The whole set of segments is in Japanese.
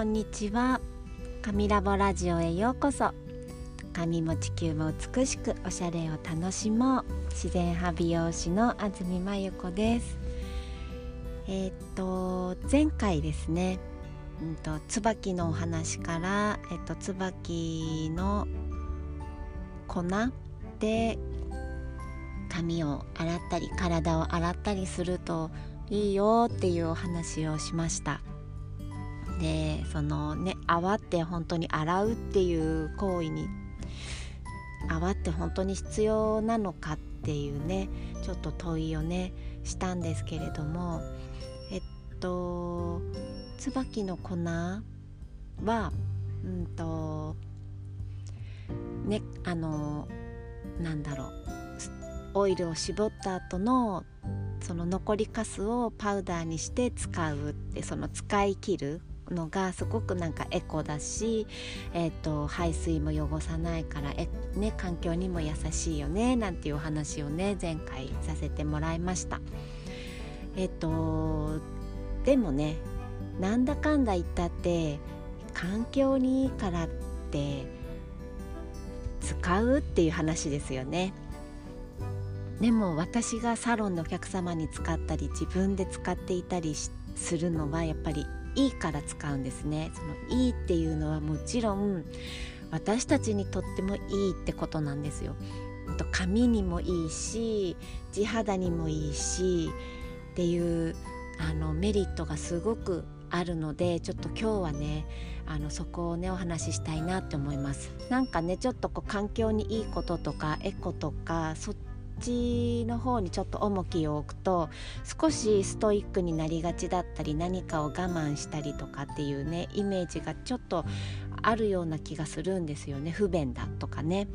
こんにちは。神ラボラジオへようこそ。髪も地球も美しくおしゃれを楽しもう。自然派美容師の安住真由子です。えー、っと前回ですねうんと椿のお話からえっと椿の粉で髪を洗ったり体を洗ったりするといいよっていうお話をしました。でそのね泡って本当に洗うっていう行為に泡って本当に必要なのかっていうねちょっと問いをねしたんですけれどもえっと椿の粉はうんとねあのなんだろうオイルを絞った後のその残りかすをパウダーにして使うってその使い切るのがすごくなんかエコだし、えーと、排水も汚さないからえ、ね、環境にも優しいよねなんていうお話をね前回させてもらいました。えっ、ー、とでもねなんだかんだ言ったって環境にいいからって使うっていう話ですよね。でも私がサロンのお客様に使ったり自分で使っていたりするのはやっぱりいいから使うんですね。そのいいっていうのはもちろん私たちにとってもいいってことなんですよ。と髪にもいいし地肌にもいいしっていうあのメリットがすごくあるのでちょっと今日はねあのそこをねお話ししたいなって思います。なんかねちょっとこう環境にいいこととかエコとかそっちの方にちょっと重きを置くと少しストイックになりがちだったり何かを我慢したりとかっていうねイメージがちょっとあるような気がするんですよね不便だとかね。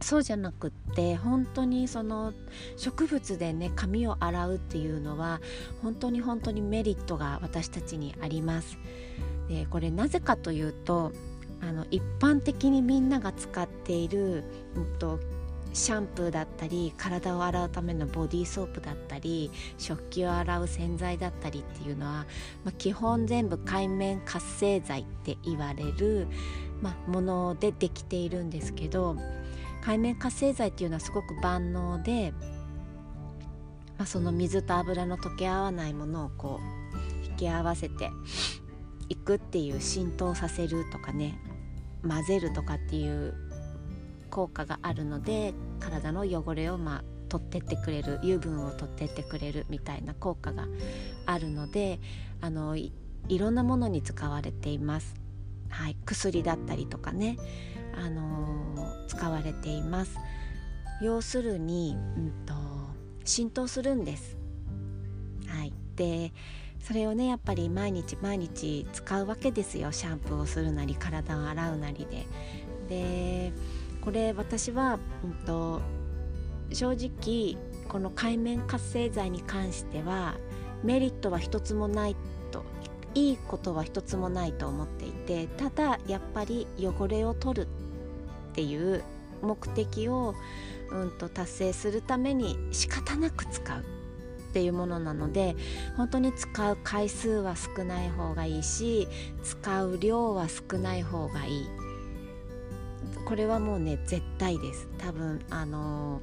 そうじゃなくって本当にその植物でね髪を洗うっていうのは本当に本当にメリットが私たちにあります。でこれなぜかというとあの一般的にみんなが使っている、うんとシャンプーだったり体を洗うためのボディーソープだったり食器を洗う洗剤だったりっていうのは、まあ、基本全部海面活性剤って言われる、まあ、ものでできているんですけど海面活性剤っていうのはすごく万能で、まあ、その水と油の溶け合わないものをこう引き合わせていくっていう浸透させるとかね混ぜるとかっていう効果があるので体の汚れをまあ取ってってくれる油分を取ってってくれるみたいな効果があるのであのいろんなものに使われています。はい、薬だったりとかね、あのー、使われています。要するに、うんと、浸透するんです。はい、でそれをねやっぱり毎日毎日使うわけですよシャンプーをするなり体を洗うなりで。でこれ私は、うんと、正直この海面活性剤に関してはメリットは一つもないといいことは一つもないと思っていてただやっぱり汚れを取るっていう目的を、うんと達成するために仕方なく使うっていうものなので本当に使う回数は少ない方がいいし使う量は少ない方がいい。これはもうね絶対です。多分あの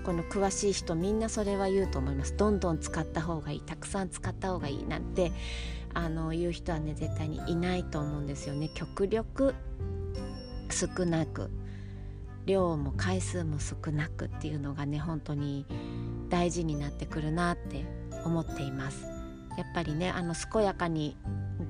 ー、この詳しい人みんなそれは言うと思います。どんどん使った方がいい。たくさん使った方がいいなんてあの言う人はね絶対にいないと思うんですよね。極力少なく。量も回数も少なくっていうのがね本当に大事になってくるなって思っています。やっぱりねあの健やかに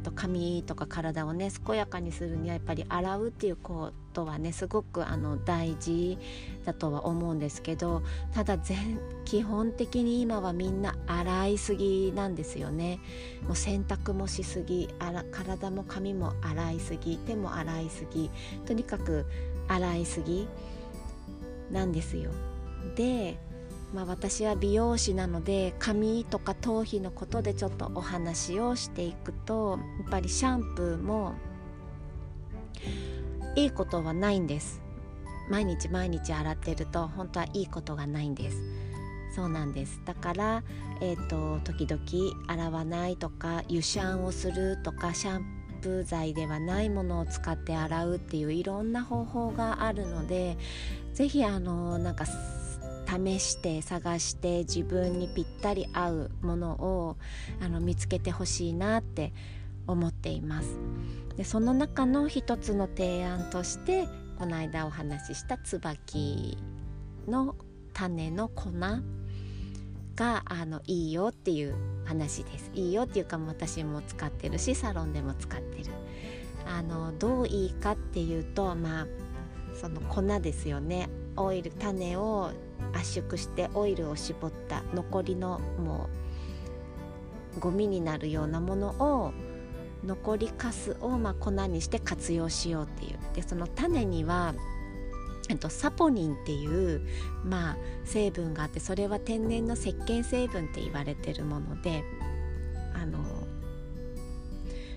と髪とか体をね健やかにするにはやっぱり洗うっていうことはねすごくあの大事だとは思うんですけどただ全基本的に今はみんな洗いすぎなんですよね。もう洗濯もしすぎあら体も髪も洗いすぎ手も洗いすぎとにかく洗いすぎなんですよ。でまあ、私は美容師なので髪とか頭皮のことでちょっとお話をしていくとやっぱりシャンプーもいいことはないんです。毎日毎日洗ってると本当はいいことがないんです。そうなんです。だから、えーと、時々洗わないとか湯シャンをするとかシャンプー剤ではないものを使って洗うっていういろんな方法があるので是非あのなんか試して探して自分にぴったり合うものをあの見つけてほしいなって思っています。でその中の一つの提案としてこの間お話しした椿の種の粉があのいいよっていう話です。いいよっていうか私も使ってるしサロンでも使ってる。あのどういいかっていうとまあその粉ですよね。オイル種を圧縮してオイルを絞った残りのもうゴミになるようなものを残りかすをま粉にして活用しようっていう。でその種にはとサポニンっていう、まあ、成分があってそれは天然の石鹸成分って言われてるものであの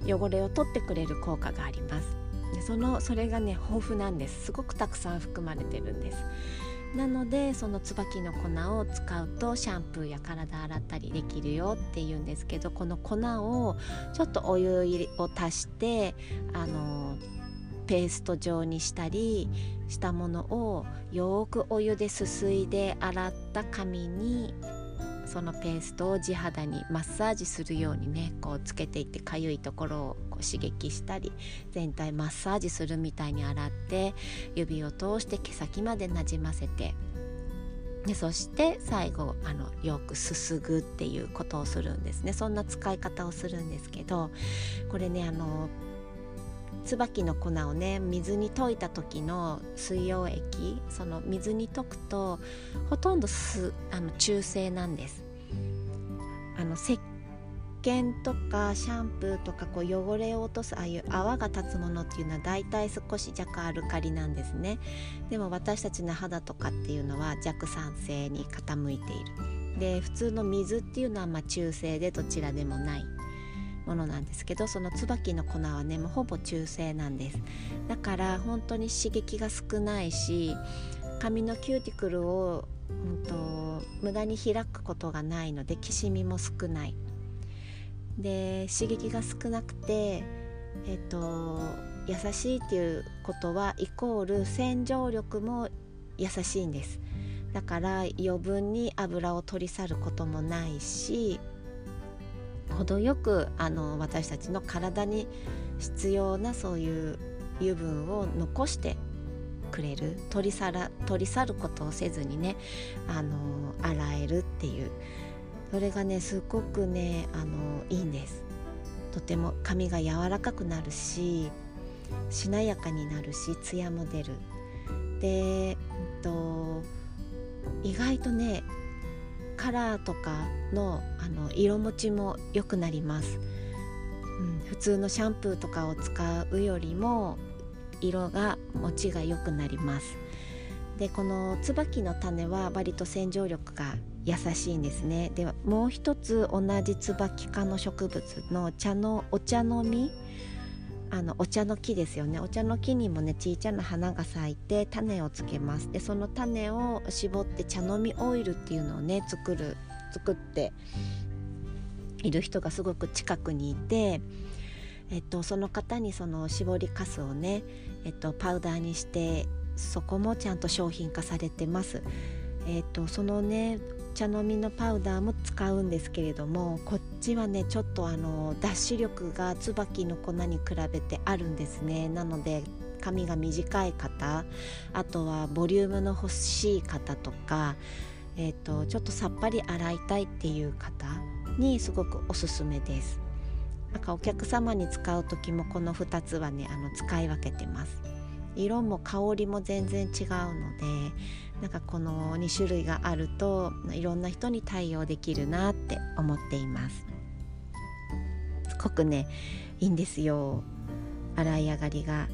汚れを取ってくれる効果があります。でそのそれがね豊富なんです。すごくたくさん含まれてるんです。なのでその椿の粉を使うとシャンプーや体洗ったりできるよっていうんですけどこの粉をちょっとお湯を足してあのペースト状にしたりしたものをよくお湯ですすいで洗った紙にそのペーストを地肌にマッサージするようにねこうつけていってかゆいところをこう刺激したり全体マッサージするみたいに洗って指を通して毛先までなじませてでそして最後あのよくすすぐっていうことをするんですね。そんな使い方をするんですけどこれねあの椿の粉をね水に溶いた時の水溶液その水に溶くとほとんどすあの中性なんです。あの石鹸とかシャンプーとかこう汚れを落とすああいう泡が立つものっていうのは大体少し弱アルカリなんですね。でも私たちの肌とかっていうのは弱酸性に傾いている。で普通の水っていうのはま中性でどちらでもない。ものなんですけどその椿の粉はねもうほぼ中性なんです。だから本当に刺激が少ないし髪のキューティクルを、うんと、無駄に開くことがないのできしみも少ない。で刺激が少なくてえっと優しいっていうことはイコール洗浄力も優しいんです。だから余分に油を取り去ることもないし程よくあの私たちの体に必要なそういう油分を残してくれる取り去ら取り去ることをせずにねあの洗えるっていう。それがねすごくねあのいいんです。とても髪が柔らかくなるししなやかになるしツヤも出る。で、えっと、意外とねカラーとかのあの色持ちも良くなります、うん、普通のシャンプーとかを使うよりも色が持ちが良くなります。でこの椿の種は割と洗浄力が優しいんですね。ではもう一つ同じ椿科の植物の茶のお茶の実あのお茶の木ですよねお茶の木にもねちいちゃな花が咲いて種をつけますでその種を絞って茶飲みオイルっていうのをね作る作っている人がすごく近くにいて、えっと、その方にその絞りかすをね、えっと、パウダーにしてそこもちゃんと商品化されてます。えっと、そのね茶飲みのパウダーも使うんですけれどもこっちはねちょっとあの脱脂力が椿の粉に比べてあるんですねなので髪が短い方あとはボリュームの欲しい方とか、えーと、ちょっとさっぱり洗いたいっていう方にすごくおすすめです。なんかお客様に使う時もこの2つはねあの使い分けてます。色も香りも全然違うのでなんかこの2種類があるといろんな人に対応できるなって思っています。すごくねいいんですよ。洗い上がりが。は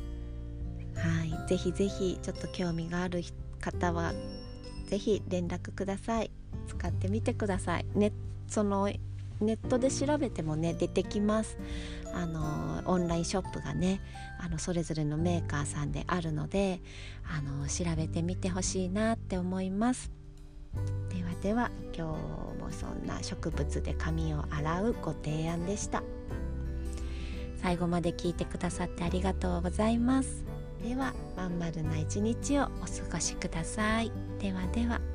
い。ぜひぜひちょっと興味がある方はぜひ連絡ください。使ってみてください。ね。そのネットで調べてもね出てきます。あのオンラインショップがねあのそれぞれのメーカーさんであるのであの調べてみてほしいなって思います。ではでは今日もそんな植物で髪を洗うご提案でした。最後まで聞いてくださってありがとうございます。ではまん丸な一日をお過ごしください。ではでは。